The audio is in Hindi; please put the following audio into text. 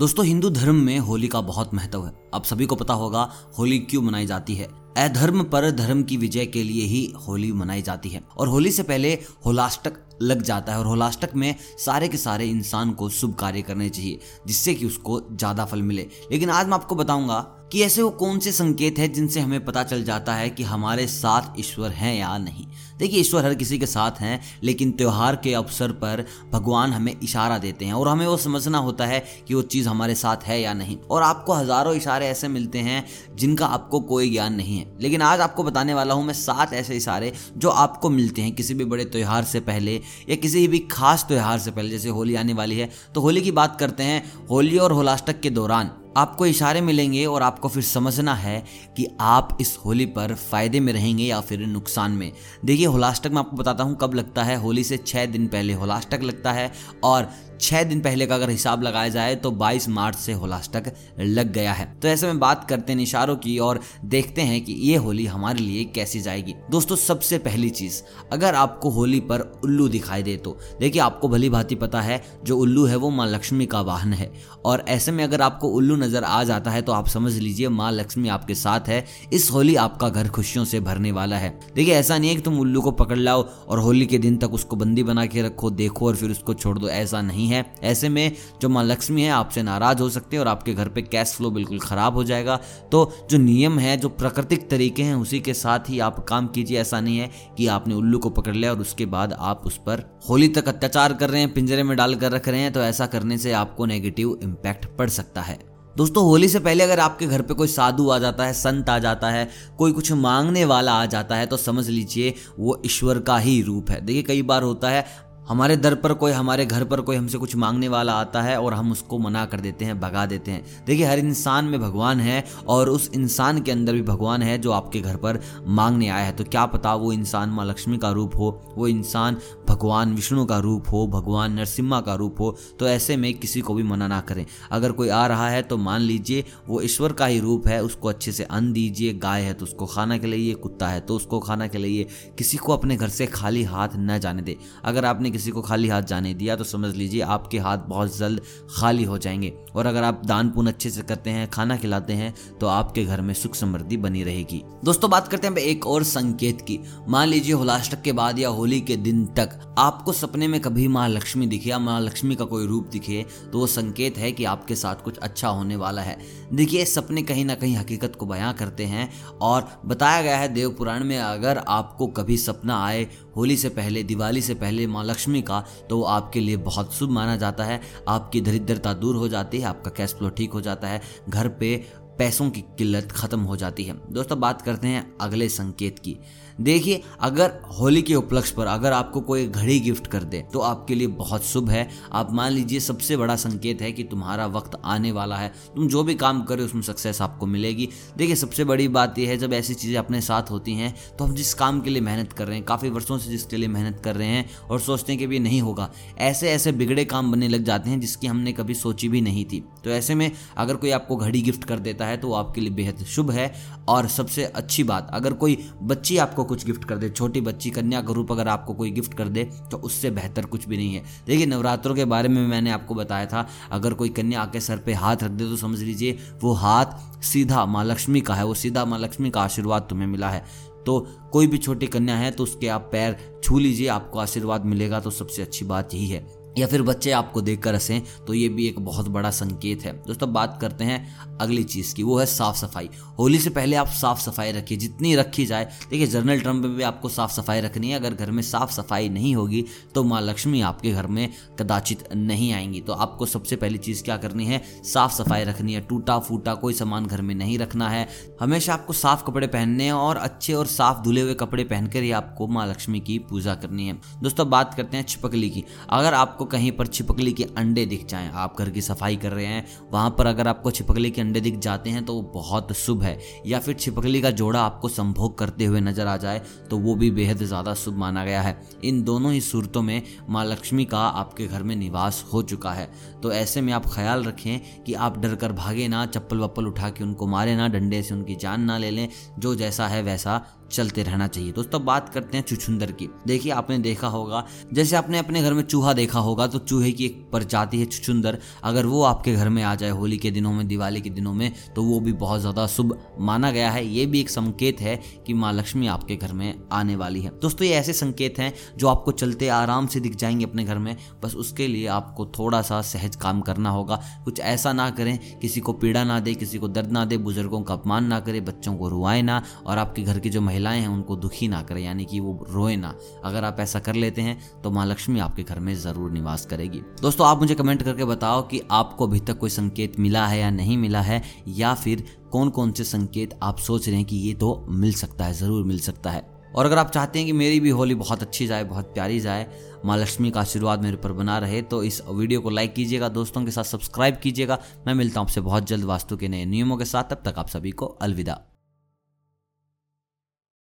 दोस्तों, हिंदू धर्म में होली का बहुत महत्व है। आप सभी को पता होगा, होली क्यों मनाई जाती है। अधर्म पर धर्म की विजय के लिए ही होली मनाई जाती है। और होली से पहले होलाष्टक लग जाता है और होलाष्टक में सारे के सारे इंसान को शुभ कार्य करने चाहिए, जिससे कि उसको ज़्यादा फल मिले। लेकिन आज मैं आपको बताऊँगा कि ऐसे वो कौन से संकेत हैं जिनसे हमें पता चल जाता है कि हमारे साथ ईश्वर हैं या नहीं। देखिए, ईश्वर हर किसी के साथ हैं, लेकिन त्यौहार के अवसर पर भगवान हमें इशारा देते हैं और हमें वो समझना होता है कि वो चीज़ हमारे साथ है या नहीं। और आपको हज़ारों इशारे ऐसे मिलते हैं जिनका आपको कोई ज्ञान नहीं है। लेकिन आज आपको बताने वाला हूँ मैं सात ऐसे इशारे जो आपको मिलते हैं किसी भी बड़े त्यौहार से पहले या किसी भी खास त्यौहार से पहले, जैसे होली आने वाली है तो होली की बात करते हैं होली और होलाष्टक के दौरान। आपको इशारे मिलेंगे और आपको फिर समझना है कि आप इस होली पर फ़ायदे में रहेंगे या फिर नुकसान में। देखिए, होलाष्टक मैं आपको बताता हूँ कब लगता है। होली से छः दिन पहले होलाष्टक लगता है और छः दिन पहले का अगर हिसाब लगाया जाए तो 22 मार्च से होलाष्टक लग गया है। तो ऐसे में बात करते हैं इशारों की और देखते हैं कि ये होली हमारे लिए कैसी जाएगी। दोस्तों, सबसे पहली चीज़, अगर आपको होली पर उल्लू दिखाई दे तो। देखिए, आपको भली भांति पता है, जो उल्लू है वो माँ लक्ष्मी का वाहन है। और ऐसे में अगर आपको उल्लू नज़र आ जाता है तो आप समझ लीजिए, माँ लक्ष्मी आपके साथ है। इस होली आपका घर खुशियों से भरने वाला है। देखिए, ऐसा नहीं है कि तुम उल्लू को पकड़ लाओ और होली के दिन तक उसको बंदी बना के रखो, देखो और फिर उसको छोड़ दो, ऐसा नहीं है। ऐसे में जो माँ लक्ष्मी है, आपसे नाराज़ हो सकते हैं और आपके घर पे कैश फ्लो बिल्कुल खराब हो जाएगा। तो जो नियम है, जो प्राकृतिक तरीके हैं, उसी के साथ ही आप काम कीजिए। ऐसा नहीं है कि आपने उल्लू को पकड़ लिया और उसके बाद आप उस पर होली तक अत्याचार कर रहे हैं, पिंजरे में डालकर रख रहे हैं तो ऐसा करने से आपको नेगेटिव इम्पैक्ट पड़ सकता है। दोस्तों, होली से पहले अगर आपके घर पे कोई साधु आ जाता है, संत आ जाता है, कोई कुछ मांगने वाला आ जाता है तो समझ लीजिए वो ईश्वर का ही रूप है। देखिए, कई बार होता है हमारे दर पर कोई, हमारे घर पर कोई हमसे कुछ मांगने वाला आता है और हम उसको मना कर देते हैं, भगा देते हैं। देखिए, हर इंसान में भगवान है और उस इंसान के अंदर भी भगवान है जो आपके घर पर मांगने आया है। तो क्या पता वो इंसान माँ लक्ष्मी का रूप हो, वो इंसान भगवान विष्णु का रूप हो, भगवान नरसिम्हा का रूप हो तो ऐसे में किसी को भी मना ना करें। अगर कोई आ रहा है तो मान लीजिए, वो ईश्वर का ही रूप है, उसको अच्छे से अन्न दीजिए, गाय है तो उसको खाना खिलाइए, कुत्ता है तो उसको खाना खिलाइए। किसी को अपने घर से खाली हाथ न जाने दे। अगर आपने किसी को खाली हाथ जाने दिया तो समझ लीजिए आपके हाथ बहुत जल्द खाली हो जाएँगे। और अगर आप दान पुण्य अच्छे से करते हैं, खाना खिलाते हैं तो आपके घर में सुख समृद्धि बनी रहेगी। दोस्तों, बात करते हैं एक और संकेत की। मान लीजिए होलाष्टक के बाद या होली के दिन तक आपको सपने में कभी माँ लक्ष्मी दिखे या माँ लक्ष्मी का कोई रूप दिखे तो वो संकेत है कि आपके साथ कुछ अच्छा होने वाला है। देखिए, सपने कहीं ना कहीं हकीकत को बयां करते हैं और बताया गया है देव पुराण में अगर आपको कभी सपना आए होली से पहले, दिवाली से पहले माँ लक्ष्मी का तो वो आपके लिए बहुत शुभ माना जाता है। आपकी दरिद्रता दूर हो जाती है, आपका कैश फ्लो ठीक हो जाता है। घर पे पैसों की किल्लत खत्म हो जाती है। दोस्तों, बात करते हैं अगले संकेत की। देखिए, अगर होली के उपलक्ष्य पर अगर आपको कोई घड़ी गिफ्ट कर दे तो आपके लिए बहुत शुभ है। आप मान लीजिए, सबसे बड़ा संकेत है कि तुम्हारा वक्त आने वाला है। तुम जो भी काम करो उसमें सक्सेस आपको मिलेगी। देखिए, सबसे बड़ी बात यह है, जब ऐसी चीज़ें अपने साथ होती हैं तो हम जिस काम के लिए मेहनत कर रहे हैं, काफ़ी वर्षों से जिसके लिए मेहनत कर रहे हैं, और सोचते हैं कि भी नहीं होगा ऐसे ऐसे बिगड़े काम बनने लग जाते हैं जिसकी हमने कभी सोची भी नहीं थी। तो ऐसे में अगर कोई आपको घड़ी गिफ्ट कर देता है तो वो आपके लिए बेहद शुभ है। और सबसे अच्छी बात, अगर कोई बच्ची आपको कुछ गिफ्ट कर दे, छोटी बच्ची, कन्या का रूप अगर आपको कोई गिफ्ट कर दे तो उससे बेहतर कुछ भी नहीं है। देखिए, नवरात्रों के बारे में मैंने आपको बताया था, अगर कोई कन्या आके सर पे हाथ रख दे तो समझ लीजिए, वो हाथ सीधा माँ लक्ष्मी का है, वो सीधा माँ लक्ष्मी का आशीर्वाद तुम्हें मिला है। तो कोई भी छोटी कन्या है तो उसके आप पैर छू लीजिए, आपको आशीर्वाद मिलेगा तो सबसे अच्छी बात यही है। या फिर बच्चे आपको देखकर हंसें तो ये भी एक बहुत बड़ा संकेत है। दोस्तों बात करते हैं अगली चीज़ की, वो है साफ़ सफ़ाई होली से पहले आप साफ़ सफ़ाई रखिए, जितनी रखी जाए। देखिए, जर्नल टर्म में भी आपको साफ़ सफ़ाई रखनी है। अगर घर में साफ़ सफ़ाई नहीं होगी तो माँ लक्ष्मी आपके घर में कदाचित नहीं आएँगी। तो आपको सबसे पहली चीज़ क्या करनी है? साफ़ सफ़ाई रखनी है। टूटा फूटा कोई सामान घर में नहीं रखना है। हमेशा आपको साफ़ कपड़े पहनने हैं और अच्छे और साफ़ धुले हुए कपड़े पहनकर ही आपको माँ लक्ष्मी की पूजा करनी है। दोस्तों, बात करते हैं छिपकली की। अगर आपको कहीं पर छिपकली के अंडे दिख जाएँ। आप घर की सफ़ाई कर रहे हैं, वहाँ पर अगर आपको छिपकली के अंडे दिख जाते हैं तो वो बहुत शुभ है। या फिर छिपकली का जोड़ा आपको संभोग करते हुए नज़र आ जाए तो वो भी बेहद ज़्यादा शुभ माना गया है। इन दोनों ही सूरतों में माँ लक्ष्मी का आपके घर में निवास हो चुका है। तो ऐसे में आप ख्याल रखें कि आप डर कर भागे ना, चप्पल वप्पल उठा के उनको मारे ना, डंडे से उनकी जान ना ले लें। जो जैसा है वैसा चलते रहना चाहिए। दोस्तों बात करते हैं चुछुंदर की। देखिए, आपने देखा होगा, जैसे आपने अपने घर में चूहा देखा होगा तो चूहे की एक प्रजाति है चुछुंदर अगर वो आपके घर में आ जाए होली के दिनों में, दिवाली के दिनों में तो वो भी बहुत ज़्यादा शुभ माना गया है। ये भी एक संकेत है कि माँ लक्ष्मी आपके घर में आने वाली है। दोस्तों, ये ऐसे संकेत हैं जो आपको चलते आराम से दिख जाएँगे अपने घर में। बस उसके लिए आपको थोड़ा सा सहज काम करना होगा। कुछ ऐसा ना करें, किसी को पीड़ा ना दे, किसी को दर्द ना दे, बुज़ुर्गों का अपमान ना करे, बच्चों को रुआए ना, और आपके घर की जो महिलाएँ हैं, उनको दुखी ना करें, यानी कि वो रोए ना। अगर आप ऐसा कर लेते हैं तो माँ लक्ष्मी आपके घर में ज़रूर निवास करेगी। दोस्तों, आप मुझे कमेंट करके बताओ कि आपको अभी तक कोई संकेत मिला है या नहीं मिला है, या फिर कौन कौन से संकेत आप सोच रहे हैं कि ये तो मिल सकता है, ज़रूर मिल सकता है। और अगर आप चाहते हैं कि मेरी भी होली बहुत अच्छी जाए, बहुत प्यारी जाए, माँ लक्ष्मी का आशीर्वाद मेरे ऊपर बना रहे तो इस वीडियो को लाइक कीजिएगा, दोस्तों के साथ सब्सक्राइब कीजिएगा। मैं मिलता हूँ आपसे बहुत जल्द वास्तु के नए नियमों के साथ, तब तक आप सभी को अलविदा।